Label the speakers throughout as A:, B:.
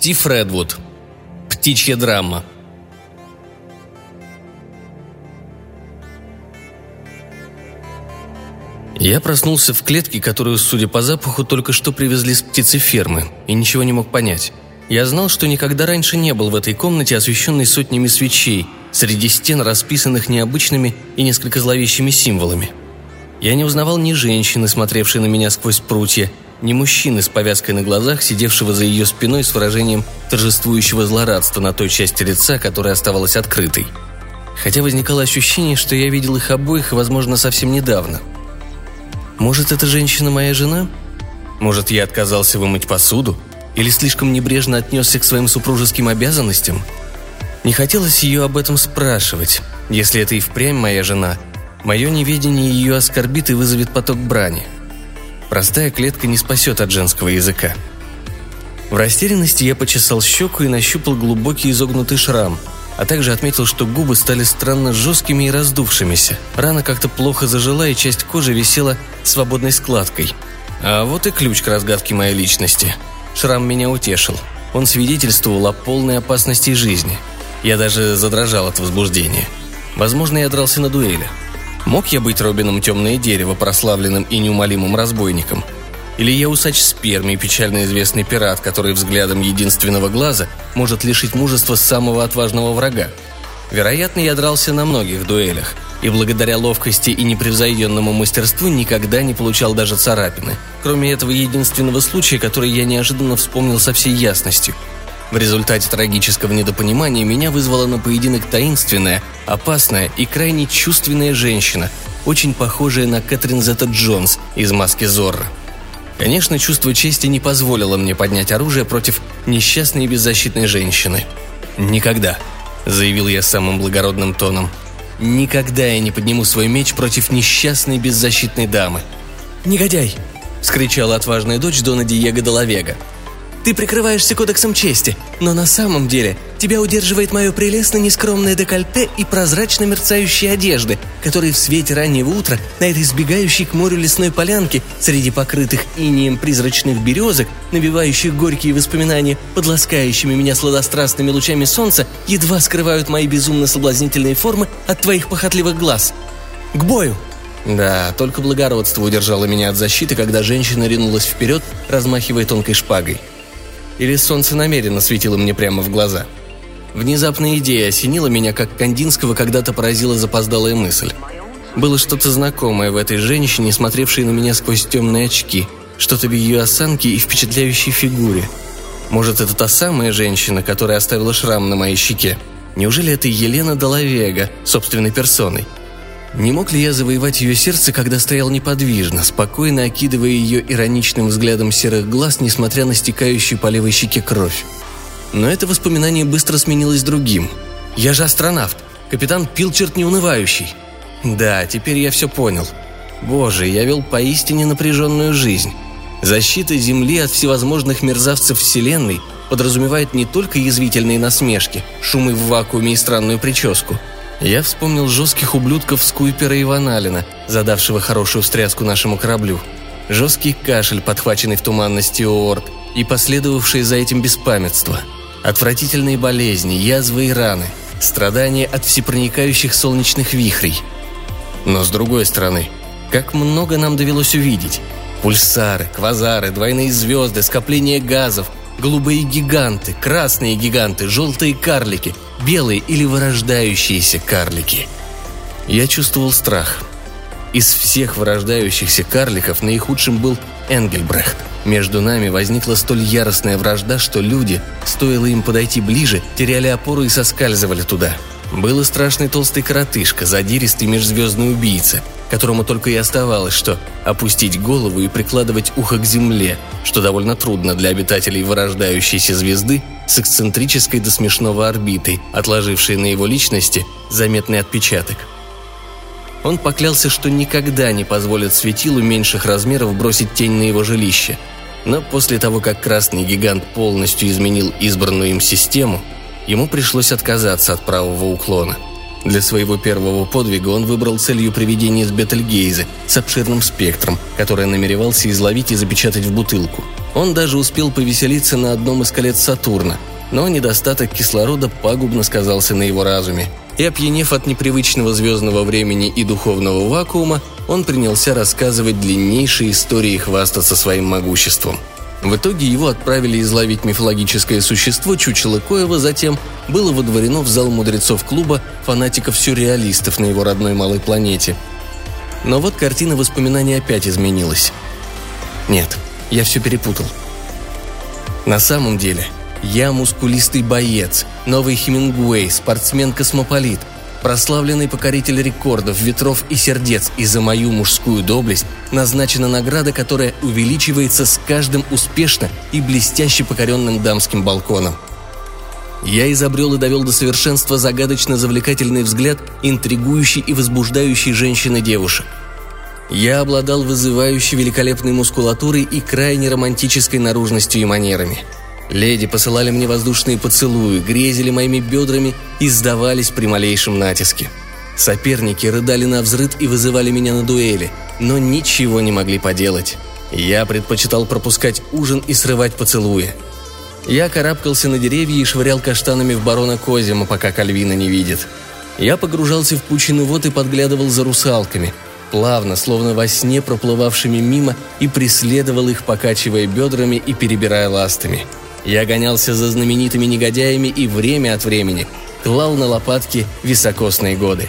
A: Стив Редвуд. Птичья драма. Я проснулся в клетке, которую, судя по запаху, только что привезли с птицефермы, и ничего не мог понять. Я знал, что никогда раньше не был в этой комнате, освещенной сотнями свечей, среди стен, расписанных необычными и несколько зловещими символами. Я не узнавал ни женщины, смотревшей на меня сквозь прутья, ни мужчины с повязкой на глазах, сидевшего за ее спиной с выражением торжествующего злорадства на той части лица, которая оставалась открытой. Хотя возникало ощущение, что я видел их обоих, возможно, совсем недавно – может, эта женщина моя жена? Может, я отказался вымыть посуду? Или слишком небрежно отнесся к своим супружеским обязанностям? Не хотелось ее об этом спрашивать. Если это и впрямь моя жена, мое неведение ее оскорбит и вызовет поток брани. Простая клетка не спасет от женского языка. В растерянности я почесал щеку и нащупал глубокий изогнутый шрам – а также отметил, что губы стали странно жесткими и раздувшимися. Рана как-то плохо зажила, и часть кожи висела свободной складкой. А вот и ключ к разгадке моей личности. Шрам меня утешил. Он свидетельствовал о полной опасности жизни. Я даже задрожал от возбуждения. Возможно, я дрался на дуэли. Мог я быть Робином Темное Дерево, прославленным и неумолимым разбойником – или я усач спермий, печально известный пират, который взглядом единственного глаза может лишить мужества самого отважного врага. Вероятно, я дрался на многих дуэлях, и благодаря ловкости и непревзойденному мастерству никогда не получал даже царапины, кроме этого единственного случая, который я неожиданно вспомнил со всей ясностью. В результате трагического недопонимания меня вызвала на поединок таинственная, опасная и крайне чувственная женщина, очень похожая на Кэтрин Зетта Джонс из «Маски Зорро». Конечно, чувство чести не позволило мне поднять оружие против несчастной и беззащитной женщины. «Никогда», — заявил я самым благородным тоном. «Никогда я не подниму свой меч против несчастной беззащитной дамы». «Негодяй!» — вскричала отважная дочь Дона Диего де Лавега. Ты прикрываешься кодексом чести, но на самом деле тебя удерживает мое прелестно нескромное декольте и прозрачно мерцающие одежды, которые в свете раннего утра на этой сбегающей к морю лесной полянке среди покрытых инеем призрачных березок, набивающих горькие воспоминания под ласкающими меня сладострастными лучами солнца, едва скрывают мои безумно соблазнительные формы от твоих похотливых глаз. К бою!» Да, только благородство удержало меня от защиты, когда женщина ринулась вперед, размахивая тонкой шпагой. Или солнце намеренно светило мне прямо в глаза? Внезапная идея осенила меня, как Кандинского когда-то поразила запоздалая мысль. Было что-то знакомое в этой женщине, смотревшей на меня сквозь темные очки, что-то в ее осанке и впечатляющей фигуре. Может, это та самая женщина, которая оставила шрам на моей щеке? Неужели это Елена Доловега, собственной персоной? Не мог ли я завоевать ее сердце, когда стоял неподвижно, спокойно окидывая ее ироничным взглядом серых глаз, несмотря на стекающую по левой щеке кровь? Но это воспоминание быстро сменилось другим. «Я же астронавт, капитан Пилчерт неунывающий». Да, теперь я все понял. Боже, я вел поистине напряженную жизнь. Защита Земли от всевозможных мерзавцев Вселенной подразумевает не только язвительные насмешки, шумы в вакууме и странную прическу – я вспомнил жестких ублюдков Скуйпера и Ваналина, задавшего хорошую встряску нашему кораблю. Жесткий кашель, подхваченный в туманности Оорт, и последовавшее за этим беспамятство. Отвратительные болезни, язвы и раны, страдания от всепроникающих солнечных вихрей. Но с другой стороны, как много нам довелось увидеть. Пульсары, квазары, двойные звезды, скопление газов, голубые гиганты, красные гиганты, желтые карлики – белые или вырождающиеся карлики. Я чувствовал страх. Из всех вырождающихся карликов наихудшим был Энгельбрехт. Между нами возникла столь яростная вражда, что люди, стоило им подойти ближе, теряли опору и соскальзывали туда – был и страшный толстый коротышка, задиристый межзвездный убийца, которому только и оставалось, что опустить голову и прикладывать ухо к земле, что довольно трудно для обитателей вырождающейся звезды с эксцентрической до смешного орбитой, отложившей на его личности заметный отпечаток. Он поклялся, что никогда не позволит светилу меньших размеров бросить тень на его жилище. Но после того, как красный гигант полностью изменил избранную им систему – ему пришлось отказаться от правого уклона. Для своего первого подвига он выбрал целью приведение с Бетельгейзе с обширным спектром, которое намеревался изловить и запечатать в бутылку. Он даже успел повеселиться на одном из колец Сатурна, но недостаток кислорода пагубно сказался на его разуме. И опьянев от непривычного звездного времени и духовного вакуума, он принялся рассказывать длиннейшие истории и хвастаться своим могуществом – в итоге его отправили изловить мифологическое существо чучело Коева, затем было водворено в зал мудрецов клуба фанатиков-сюрреалистов на его родной малой планете. Но вот картина воспоминаний опять изменилась. Нет, я все перепутал. На самом деле, я мускулистый боец, новый Хемингуэй, спортсмен-космополит, прославленный покоритель рекордов, ветров и сердец, и за мою мужскую доблесть назначена награда, которая увеличивается с каждым успешно и блестяще покоренным дамским балконом. Я изобрел и довел до совершенства загадочно завлекательный взгляд интригующий и возбуждающий женщины девушек. Я обладал вызывающей великолепной мускулатурой и крайне романтической наружностью и манерами – Леди посылали мне воздушные поцелуи, грезили моими бедрами и сдавались при малейшем натиске. Соперники рыдали на взрыд и вызывали меня на дуэли, но ничего не могли поделать. Я предпочитал пропускать ужин и срывать поцелуи. Я карабкался на деревья и швырял каштанами в барона Козима, пока Кальвина не видит. Я погружался в пучину вод и подглядывал за русалками, плавно, словно во сне проплывавшими мимо, и преследовал их, покачивая бедрами и перебирая ластами – я гонялся за знаменитыми негодяями и время от времени клал на лопатки високосные годы.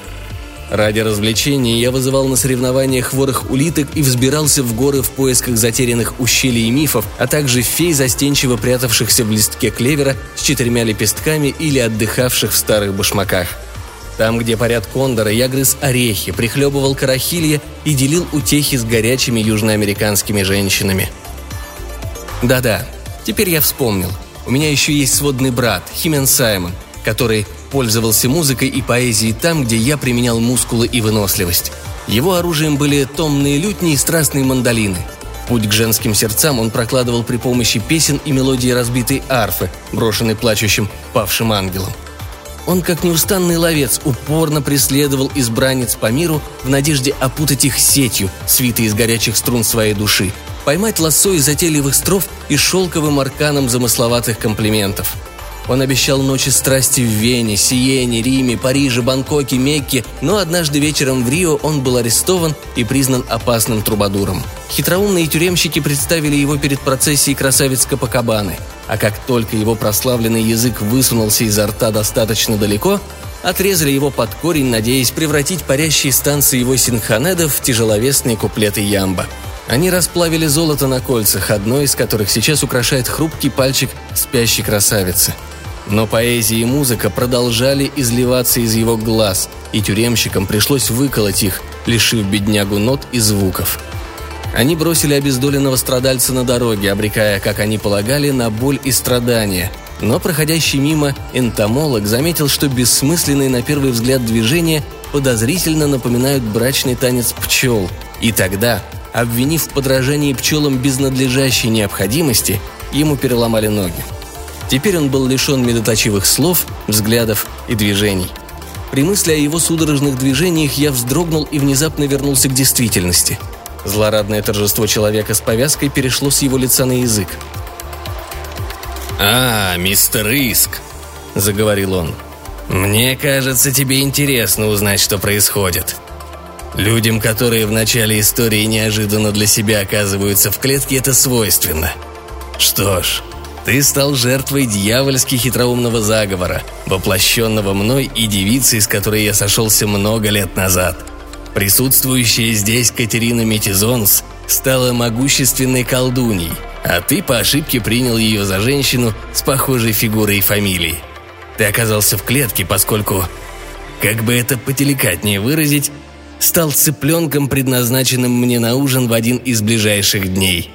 A: Ради развлечения я вызывал на соревнования хворых улиток и взбирался в горы в поисках затерянных ущелий и мифов, а также фей, застенчиво прятавшихся в листке клевера с четырьмя лепестками или отдыхавших в старых башмаках. Там, где парят кондоры, я грыз орехи, прихлебывал карахилья и делил утехи с горячими южноамериканскими женщинами. Да-да, Теперь я вспомнил. У меня еще есть сводный брат, Химен Саймон, который пользовался музыкой и поэзией там, где я применял мускулы и выносливость. Его оружием были томные лютни и страстные мандолины. Путь к женским сердцам он прокладывал при помощи песен и мелодии разбитой арфы, брошенной плачущим павшим ангелом. Он, как неустанный ловец, упорно преследовал избранниц по миру в надежде опутать их сетью, свитой из горячих струн своей души, поймать лассо из затейливых строф и шелковым арканом замысловатых комплиментов. Он обещал ночи страсти в Вене, Сиене, Риме, Париже, Бангкоке, Мекке, но однажды вечером в Рио он был арестован и признан опасным трубадуром. Хитроумные тюремщики представили его перед процессией красавиц Капакабаны, а как только его прославленный язык высунулся изо рта достаточно далеко, отрезали его под корень, надеясь превратить парящие станции его синханедов в тяжеловесные куплеты ямба – они расплавили золото на кольцах, одно из которых сейчас украшает хрупкий пальчик спящей красавицы. Но поэзия и музыка продолжали изливаться из его глаз, и тюремщикам пришлось выколоть их, лишив беднягу нот и звуков. Они бросили обездоленного страдальца на дороге, обрекая, как они полагали, на боль и страдания. Но проходящий мимо энтомолог заметил, что бессмысленные на первый взгляд движения подозрительно напоминают брачный танец пчел. И тогда Обвинив в подражании пчелам без надлежащей необходимости, ему переломали ноги. Теперь он был лишен медоточивых слов, взглядов и движений. При мысли о его судорожных движениях я вздрогнул и внезапно вернулся к действительности. Злорадное торжество человека с повязкой перешло с его лица на язык.
B: «А, мистер Иск», — заговорил он. «Мне кажется, тебе интересно узнать, что происходит. Людям, которые в начале истории неожиданно для себя оказываются в клетке, это свойственно. Что ж, ты стал жертвой дьявольски хитроумного заговора, воплощенного мной и девицей, с которой я сошелся много лет назад. Присутствующая здесь Катерина Метизонс стала могущественной колдуней, а ты по ошибке принял ее за женщину с похожей фигурой и фамилией. Ты оказался в клетке, поскольку, как бы это потеликатнее выразить, стал цыпленком, предназначенным мне на ужин в один из ближайших дней.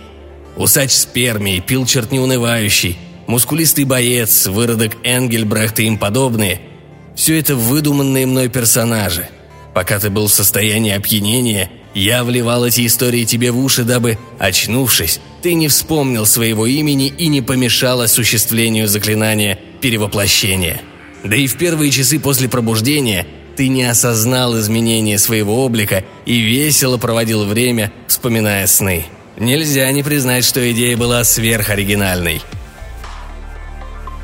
B: Усач спермий, пил черт неунывающий, мускулистый боец, выродок Энгельбрехт и им подобные – все это выдуманные мной персонажи. Пока ты был в состоянии опьянения, я вливал эти истории тебе в уши, дабы, очнувшись, ты не вспомнил своего имени и не помешал осуществлению заклинания перевоплощения. Да и в первые часы после пробуждения ты не осознал изменения своего облика и весело проводил время, вспоминая сны. Нельзя не признать, что идея была сверхоригинальной.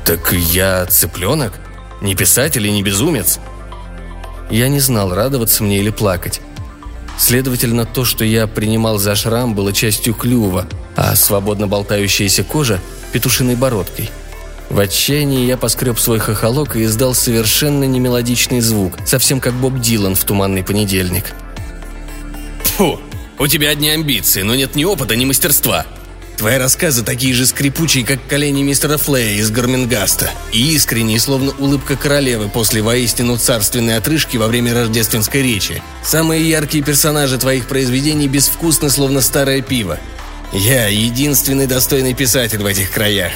A: «Так я цыпленок? Не писатель и не безумец?» Я не знал, радоваться мне или плакать. Следовательно, то, что я принимал за шрам, было частью клюва, а свободно болтающаяся кожа – петушиной бородкой. В отчаянии я поскреб свой хохолок и издал совершенно немелодичный звук, совсем как Боб Дилан в «Туманный понедельник».
B: «Фу, у тебя одни амбиции, но нет ни опыта, ни мастерства. Твои рассказы такие же скрипучие, как колени мистера Флея из Горменгаста, и искренние, словно улыбка королевы после воистину царственной отрыжки во время рождественской речи. Самые яркие персонажи твоих произведений безвкусны, словно старое пиво. Я единственный достойный писатель в этих краях.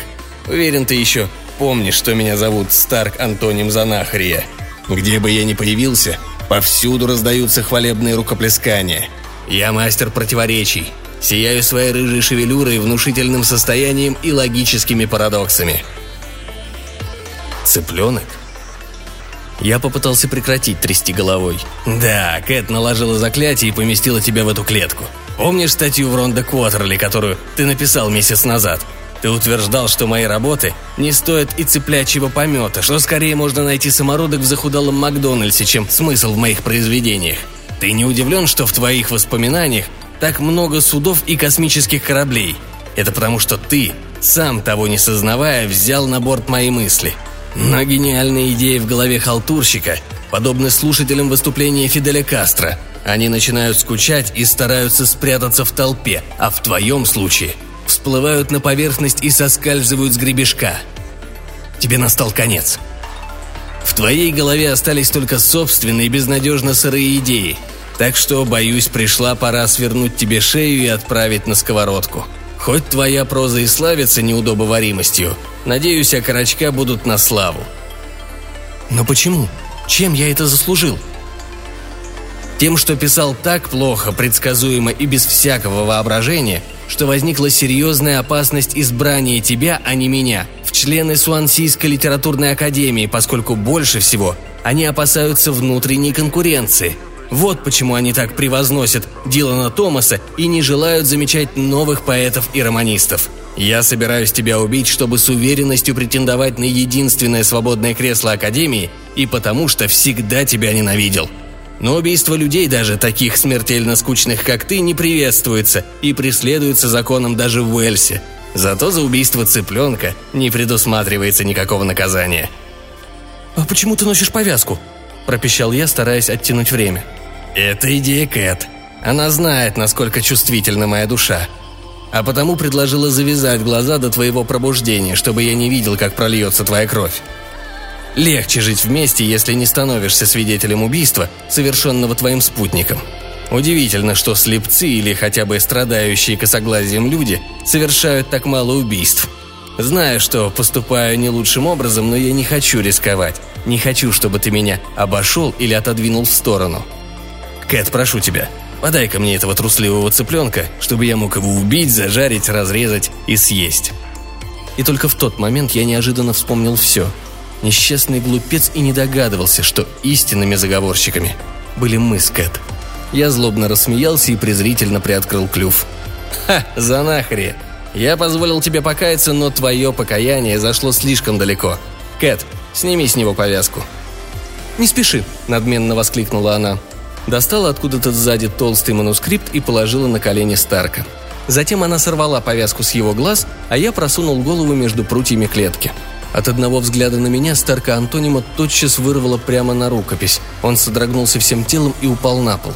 B: Уверен, ты еще помнишь, что меня зовут Старк Антоним Занахария. Где бы я ни появился, повсюду раздаются хвалебные рукоплескания. Я мастер противоречий, Сияю своей рыжей шевелюрой, внушительным состоянием и логическими парадоксами.
A: Цыпленок? Я попытался прекратить трясти головой.
B: Да, Кэт наложила заклятие и поместила тебя в эту клетку. Помнишь статью в Ронда Квотерли, которую ты написал месяц назад? Ты утверждал, что мои работы не стоят и цыплячьего помета, что скорее можно найти самородок в захудалом Макдональдсе, чем смысл в моих произведениях. Ты не удивлен, что в твоих воспоминаниях так много судов и космических кораблей. Это потому, что ты, сам того не сознавая, взял на борт мои мысли. Но гениальные идеи в голове халтурщика подобны слушателям выступления Фиделя Кастро. Они начинают скучать и стараются спрятаться в толпе, а в твоем случае всплывают на поверхность и соскальзывают с гребешка. Тебе настал конец. В твоей голове остались только собственные безнадежно сырые идеи – так что, боюсь, пришла пора свернуть тебе шею и отправить на сковородку. Хоть твоя проза и славится неудобоваримостью, надеюсь, окорочка будут на славу.
A: Но почему? Чем я это заслужил?
B: Тем, что писал так плохо, предсказуемо и без всякого воображения, что возникла серьезная опасность избрания тебя, а не меня, в члены Суансийской литературной академии, поскольку больше всего они опасаются внутренней конкуренции – вот почему они так превозносят Дилана Томаса и не желают замечать новых поэтов и романистов. Я собираюсь тебя убить, чтобы с уверенностью претендовать на единственное свободное кресло Академии и потому что всегда тебя ненавидел. Но убийство людей, даже таких смертельно скучных, как ты, не приветствуется и преследуется законом даже в Уэльсе. Зато за убийство цыпленка не предусматривается никакого наказания.
A: «А почему ты носишь повязку?» – пропищал я, стараясь оттянуть время –
B: это идея Кэт. Она знает, насколько чувствительна моя душа. А потому предложила завязать глаза до твоего пробуждения, чтобы я не видел, как прольется твоя кровь. Легче жить вместе, если не становишься свидетелем убийства, совершенного твоим спутником. Удивительно, что слепцы или хотя бы страдающие косоглазием люди совершают так мало убийств. Знаю, что поступаю не лучшим образом, но я не хочу рисковать. Не хочу, чтобы ты меня обошел или отодвинул в сторону. Кэт, прошу тебя, подай-ка мне этого трусливого цыпленка, чтобы я мог его убить, зажарить, разрезать и съесть».
A: И только в тот момент я неожиданно вспомнил все. Несчастный глупец и не догадывался, что истинными заговорщиками были мы с Кэт. Я злобно рассмеялся и презрительно приоткрыл клюв.
B: «Ха, занахри! Я позволил тебе покаяться, но твое покаяние зашло слишком далеко. Кэт, сними с него повязку».
A: «Не спеши», — надменно воскликнула она достала откуда-то сзади толстый манускрипт и положила на колени Старка. Затем она сорвала повязку с его глаз, а я просунул голову между прутьями клетки. От одного взгляда на меня Старка Антонима тотчас вырвала прямо на рукопись. Он содрогнулся всем телом и упал на пол.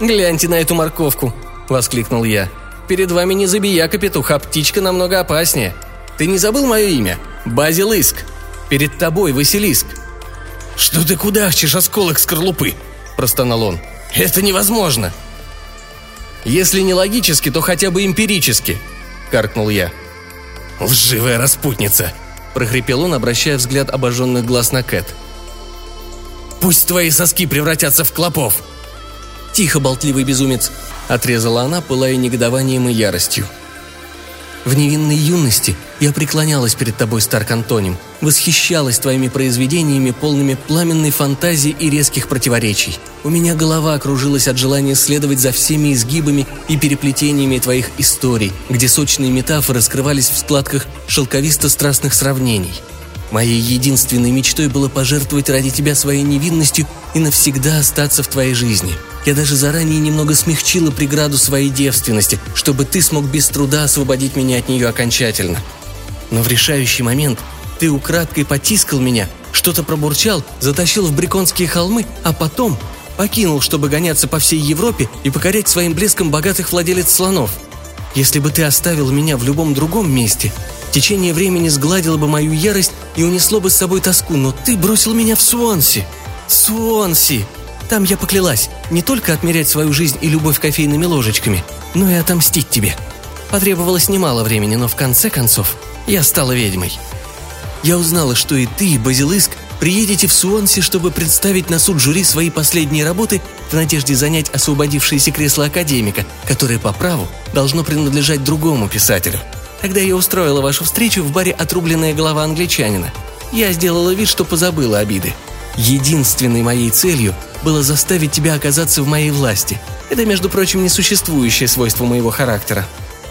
B: «Гляньте на эту морковку!» – воскликнул я. «Перед вами не забияка петух, а птичка намного опаснее. Ты не забыл мое имя? Базил Иск. Перед тобой Василиск». «Что ты кудахчешь, осколок скорлупы?» – простонал он. «Это невозможно!» «Если не логически, то хотя бы эмпирически!» – каркнул я. «Лживая распутница!» – прохрипел он, обращая взгляд обожженных глаз на Кэт. «Пусть твои соски превратятся в клопов!»
A: «Тихо, болтливый безумец!» – отрезала она, пылая негодованием и яростью. В невинной юности я преклонялась перед тобой, Старк Антоним, восхищалась твоими произведениями, полными пламенной фантазии и резких противоречий. У меня голова кружилась от желания следовать за всеми изгибами и переплетениями твоих историй, где сочные метафоры скрывались в складках шелковисто-страстных сравнений. Моей единственной мечтой было пожертвовать ради тебя своей невинностью и навсегда остаться в твоей жизни – я даже заранее немного смягчила преграду своей девственности, чтобы ты смог без труда освободить меня от нее окончательно. Но в решающий момент ты украдкой потискал меня, что-то пробурчал, затащил в Бриконские холмы, а потом покинул, чтобы гоняться по всей Европе и покорять своим блеском богатых владелец слонов. Если бы ты оставил меня в любом другом месте, течение времени сгладило бы мою ярость и унесло бы с собой тоску, но ты бросил меня в Суонси. Суонси! Там я поклялась не только отмерять свою жизнь и любовь кофейными ложечками, но и отомстить тебе. Потребовалось немало времени, но в конце концов я стала ведьмой. Я узнала, что и ты, и Базилыск, приедете в Суонси, чтобы представить на суд жюри свои последние работы в надежде занять освободившееся кресло академика, которое по праву должно принадлежать другому писателю. Тогда я устроила вашу встречу в баре «Отрубленная голова англичанина». Я сделала вид, что позабыла обиды. Единственной моей целью было заставить тебя оказаться в моей власти. Это, между прочим, несуществующее свойство моего характера.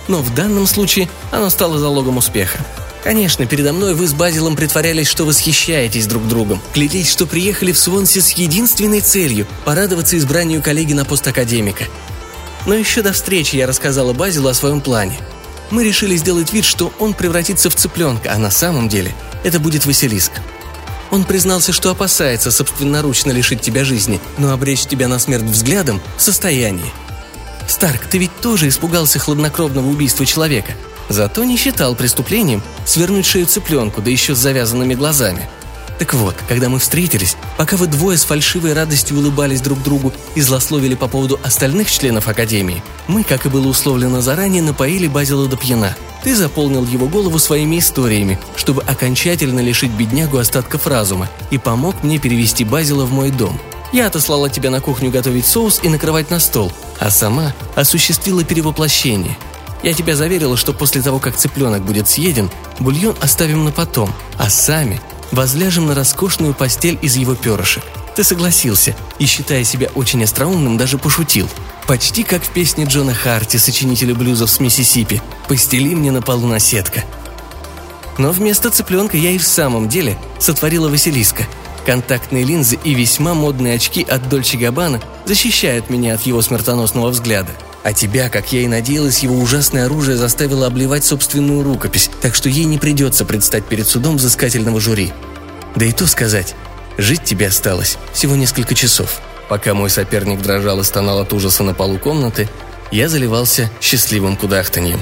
A: Но в данном случае оно стало залогом успеха. Конечно, передо мной вы с Базилом притворялись, что восхищаетесь друг другом, клялись, что приехали в Свонси с единственной целью – порадоваться избранию коллеги на пост академика. Но еще до встречи я рассказала Базилу о своем плане. Мы решили сделать вид, что он превратится в цыпленка, а на самом деле это будет Василиск. Он признался, что опасается собственноручно лишить тебя жизни, но обречь тебя на смерть взглядом в состоянии. Старк, ты ведь тоже испугался хладнокровного убийства человека. Зато не считал преступлением свернуть шею цыпленку, да еще с завязанными глазами – так вот, когда мы встретились, пока вы двое с фальшивой радостью улыбались друг другу и злословили по поводу остальных членов Академии, мы, как и было условлено заранее, напоили Базила до пьяна. Ты заполнил его голову своими историями, чтобы окончательно лишить беднягу остатков разума, и помог мне перевести Базила в мой дом. Я отослала тебя на кухню готовить соус и накрывать на стол, а сама осуществила перевоплощение. Я тебя заверила, что после того, как цыпленок будет съеден, бульон оставим на потом, а сами возляжем на роскошную постель из его перышек. Ты согласился и, считая себя очень остроумным, даже пошутил. Почти как в песне Джона Харти, сочинителя блюзов с Миссисипи «Постели мне на полу наседка». Но вместо цыпленка я и в самом деле сотворила Василиска. Контактные линзы и весьма модные очки от Дольче Габбана защищают меня от его смертоносного взгляда – а тебя, как я и надеялась, его ужасное оружие заставило обливать собственную рукопись, так что ей не придется предстать перед судом взыскательного жюри. Да и то сказать, жить тебе осталось всего несколько часов. Пока мой соперник дрожал и стонал от ужаса на полу комнаты, я заливался счастливым кудахтаньем.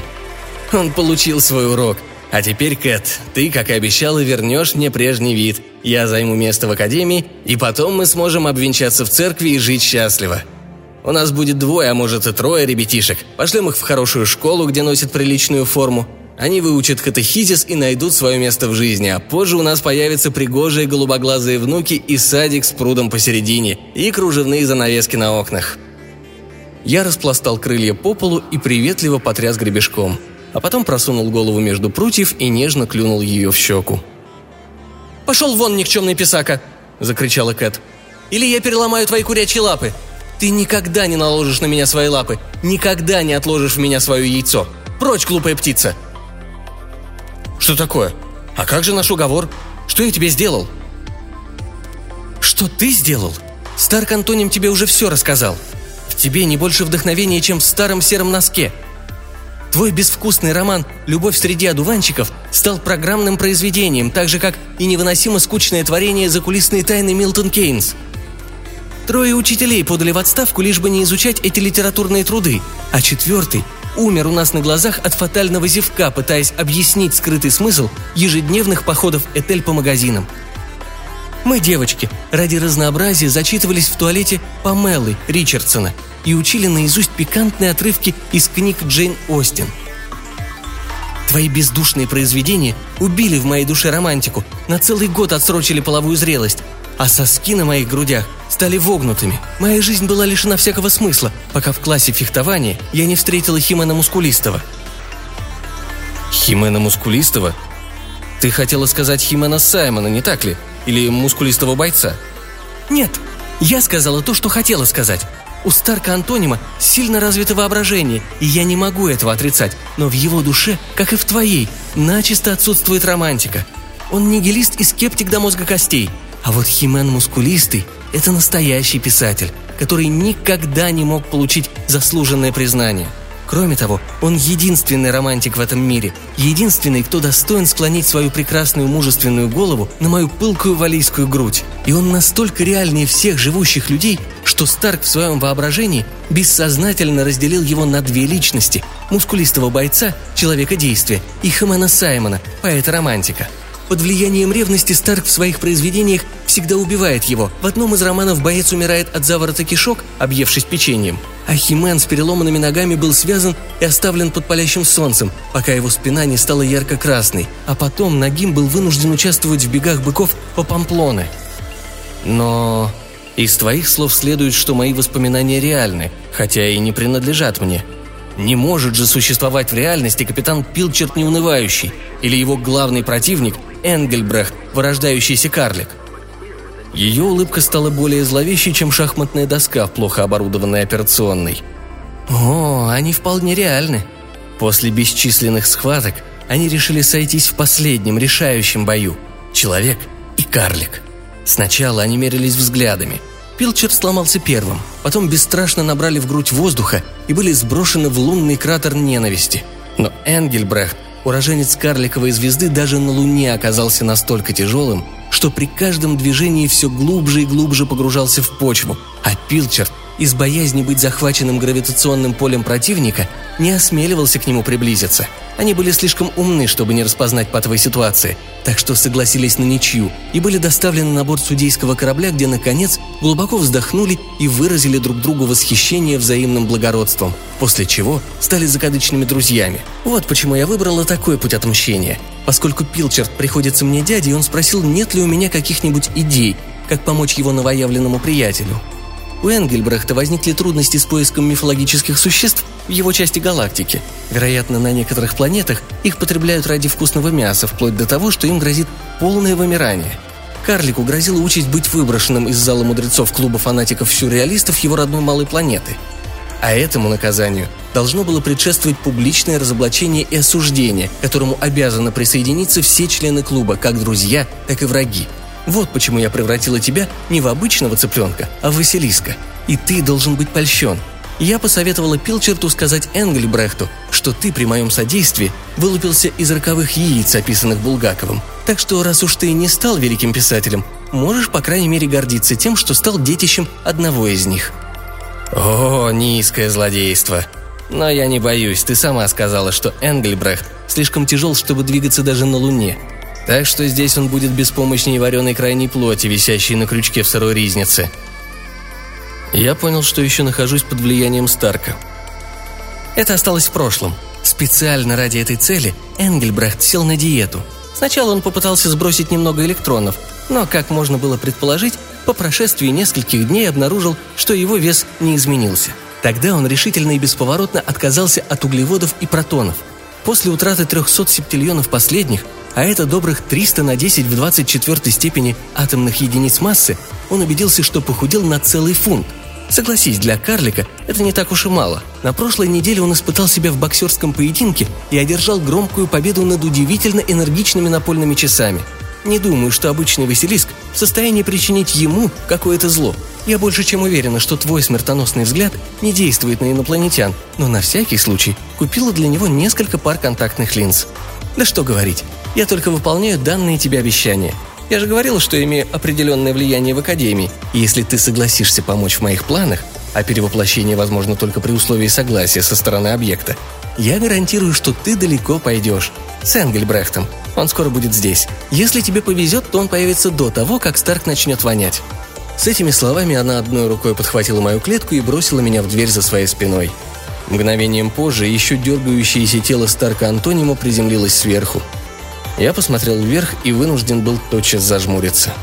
A: Он получил свой урок. А теперь, Кэт, ты, как и обещала, вернешь мне прежний вид. Я займу место в академии, и потом мы сможем обвенчаться в церкви и жить счастливо. У нас будет двое, а может и трое ребятишек. Пошлем их в хорошую школу, где носят приличную форму. Они выучат катехизис и найдут свое место в жизни, а позже у нас появятся пригожие голубоглазые внуки и садик с прудом посередине, и кружевные занавески на окнах. Я распластал крылья по полу и приветливо потряс гребешком, а потом просунул голову между прутьев и нежно клюнул ее в щеку. «Пошел вон, никчемный писака!» – закричала Кэт. «Или я переломаю твои курячьи лапы!» Ты никогда не наложишь на меня свои лапы, никогда не отложишь в меня свое яйцо. Прочь, глупая птица!» «Что такое? А как же наш уговор? Что я тебе сделал?» «Что ты сделал? Старк Антоним тебе уже все рассказал. В тебе не больше вдохновения, чем в старом сером носке. Твой безвкусный роман «Любовь среди одуванчиков» стал программным произведением, так же, как и невыносимо скучное творение «Закулисные тайны Милтон Кейнс». Трое учителей подали в отставку, лишь бы не изучать эти литературные труды, а четвертый умер у нас на глазах от фатального зевка, пытаясь объяснить скрытый смысл ежедневных походов Этель по магазинам. Мы, девочки, ради разнообразия зачитывались в туалете Памелы Ричардсона и учили наизусть пикантные отрывки из книг Джейн Остин. Твои бездушные произведения убили в моей душе романтику, на целый год отсрочили половую зрелость, а соски на моих грудях стали вогнутыми. Моя жизнь была лишена всякого смысла, пока в классе фехтования я не встретила Химена Мускулистого. Химена Мускулистого? Ты хотела сказать Химена Саймона, не так ли? Или Мускулистого бойца?
B: Нет, я сказала то, что хотела сказать. У Старка Антонима сильно развито воображение, и я не могу этого отрицать, но в его душе, как и в твоей, начисто отсутствует романтика. Он нигилист и скептик до мозга костей, а вот Химен Мускулистый – это настоящий писатель, который никогда не мог получить заслуженное признание – Кроме того, он единственный романтик в этом мире, единственный, кто достоин склонить свою прекрасную мужественную голову на мою пылкую валийскую грудь. И он настолько реальнее всех живущих людей, что Старк в своем воображении бессознательно разделил его на две личности – мускулистого бойца, человека действия, и Хамана Саймона, поэта-романтика – под влиянием ревности Старк в своих произведениях всегда убивает его. В одном из романов боец умирает от заворота кишок, объевшись печеньем. А Химен с переломанными ногами был связан и оставлен под палящим солнцем, пока его спина не стала ярко-красной. А потом Нагим был вынужден участвовать в бегах быков по Памплоне. Но из твоих слов следует, что мои воспоминания реальны, хотя и не принадлежат мне. Не может же существовать в реальности капитан Пилчерт неунывающий, или его главный противник Энгельбрехт, вырождающийся карлик. Ее улыбка стала более зловещей, чем шахматная доска в плохо оборудованной операционной. О, они вполне реальны. После бесчисленных схваток они решили сойтись в последнем решающем бою – человек и карлик. Сначала они мерились взглядами. Пилчер сломался первым, потом бесстрашно набрали в грудь воздуха и были сброшены в лунный кратер ненависти. Но Энгельбрехт уроженец карликовой звезды даже на Луне оказался настолько тяжелым, что при каждом движении все глубже и глубже погружался в почву, а Пилчерт из боязни быть захваченным гравитационным полем противника не осмеливался к нему приблизиться. Они были слишком умны, чтобы не распознать патовой ситуации, так что согласились на ничью и были доставлены на борт судейского корабля, где, наконец, глубоко вздохнули и выразили друг другу восхищение взаимным благородством, после чего стали закадычными друзьями. Вот почему я выбрала такой путь отмщения. Поскольку Пилчерт приходится мне дядей, он спросил, нет ли у меня каких-нибудь идей, как помочь его новоявленному приятелю. У Энгельбрехта возникли трудности с поиском мифологических существ в его части галактики. Вероятно, на некоторых планетах их потребляют ради вкусного мяса, вплоть до того, что им грозит полное вымирание. Карлику грозила участь быть выброшенным из зала мудрецов клуба фанатиков-сюрреалистов его родной малой планеты. А этому наказанию должно было предшествовать публичное разоблачение и осуждение, которому обязаны присоединиться все члены клуба, как друзья, так и враги – вот почему я превратила тебя не в обычного цыпленка, а в Василиска. И ты должен быть польщен. Я посоветовала Пилчерту сказать Энгельбрехту, что ты при моем содействии вылупился из роковых яиц, описанных Булгаковым. Так что, раз уж ты не стал великим писателем, можешь, по крайней мере, гордиться тем, что стал детищем одного из них. О, низкое злодейство. Но я не боюсь, ты сама сказала, что Энгельбрехт слишком тяжел, чтобы двигаться даже на Луне – так что здесь он будет беспомощнее вареной крайней плоти, висящей на крючке в сырой ризнице. Я понял, что еще нахожусь под влиянием Старка. Это осталось в прошлом. Специально ради этой цели Энгельбрехт сел на диету. Сначала он попытался сбросить немного электронов, но, как можно было предположить, по прошествии нескольких дней обнаружил, что его вес не изменился. Тогда он решительно и бесповоротно отказался от углеводов и протонов. После утраты 300 септильонов последних а это добрых 300 на 10 в 24 степени атомных единиц массы, он убедился, что похудел на целый фунт. Согласись, для карлика это не так уж и мало. На прошлой неделе он испытал себя в боксерском поединке и одержал громкую победу над удивительно энергичными напольными часами. Не думаю, что обычный Василиск в состоянии причинить ему какое-то зло. Я больше чем уверена, что твой смертоносный взгляд не действует на инопланетян, но на всякий случай купила для него несколько пар контактных линз. Да что говорить, я только выполняю данные тебе обещания. Я же говорила, что имею определенное влияние в Академии, и если ты согласишься помочь в моих планах, а перевоплощение возможно только при условии согласия со стороны объекта, я гарантирую, что ты далеко пойдешь. С Энгельбрехтом. Он скоро будет здесь. Если тебе повезет, то он появится до того, как Старк начнет вонять». С этими словами она одной рукой подхватила мою клетку и бросила меня в дверь за своей спиной. Мгновением позже еще дергающееся тело Старка Антонима приземлилось сверху. Я посмотрел вверх и вынужден был тотчас зажмуриться.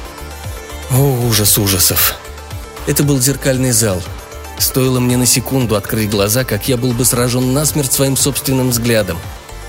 B: О, ужас ужасов. Это был зеркальный зал. Стоило мне на секунду открыть глаза, как я был бы сражен насмерть своим собственным взглядом.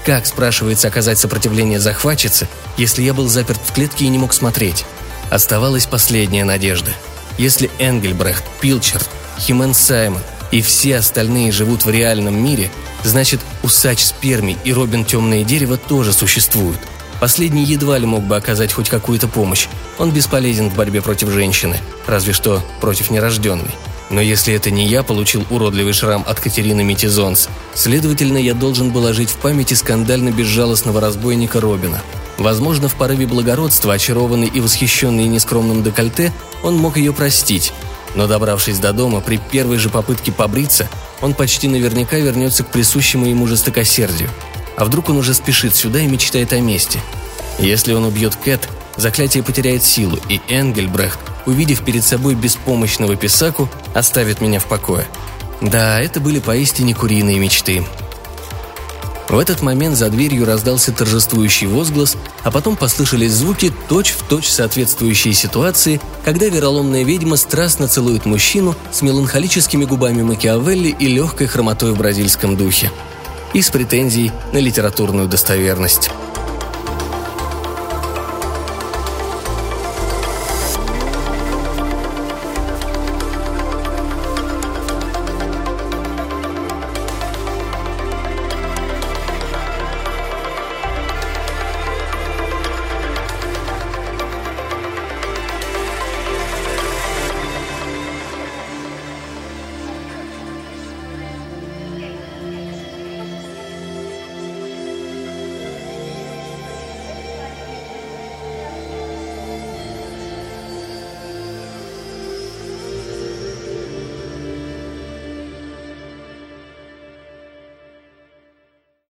A: Как, спрашивается, оказать сопротивление захватчице, если я был заперт в клетке и не мог смотреть? Оставалась последняя надежда. Если Энгельбрехт, Пилчард, Химен Саймон и все остальные живут в реальном мире, значит, Усач Сперми и Робин Темное Дерево тоже существуют. Последний едва ли мог бы оказать хоть какую-то помощь. Он бесполезен в борьбе против женщины, разве что против нерожденной. Но если это не я получил уродливый шрам от Катерины Метизонс, следовательно, я должен был ожить в памяти скандально безжалостного разбойника Робина. Возможно, в порыве благородства, очарованный и восхищенный нескромным декольте, он мог ее простить. Но добравшись до дома, при первой же попытке побриться, он почти наверняка вернется к присущему ему жестокосердию. А вдруг он уже спешит сюда и мечтает о мести? Если он убьет Кэт, заклятие потеряет силу, и Энгельбрехт, увидев перед собой беспомощного писаку, оставит меня в покое. Да, это были поистине куриные мечты. В этот момент за дверью раздался торжествующий возглас, а потом послышались звуки, точь-в-точь точь соответствующие ситуации, когда вероломная ведьма страстно целует мужчину с меланхолическими губами Макиавелли и легкой хромотой в бразильском духе. И с претензией на литературную достоверность.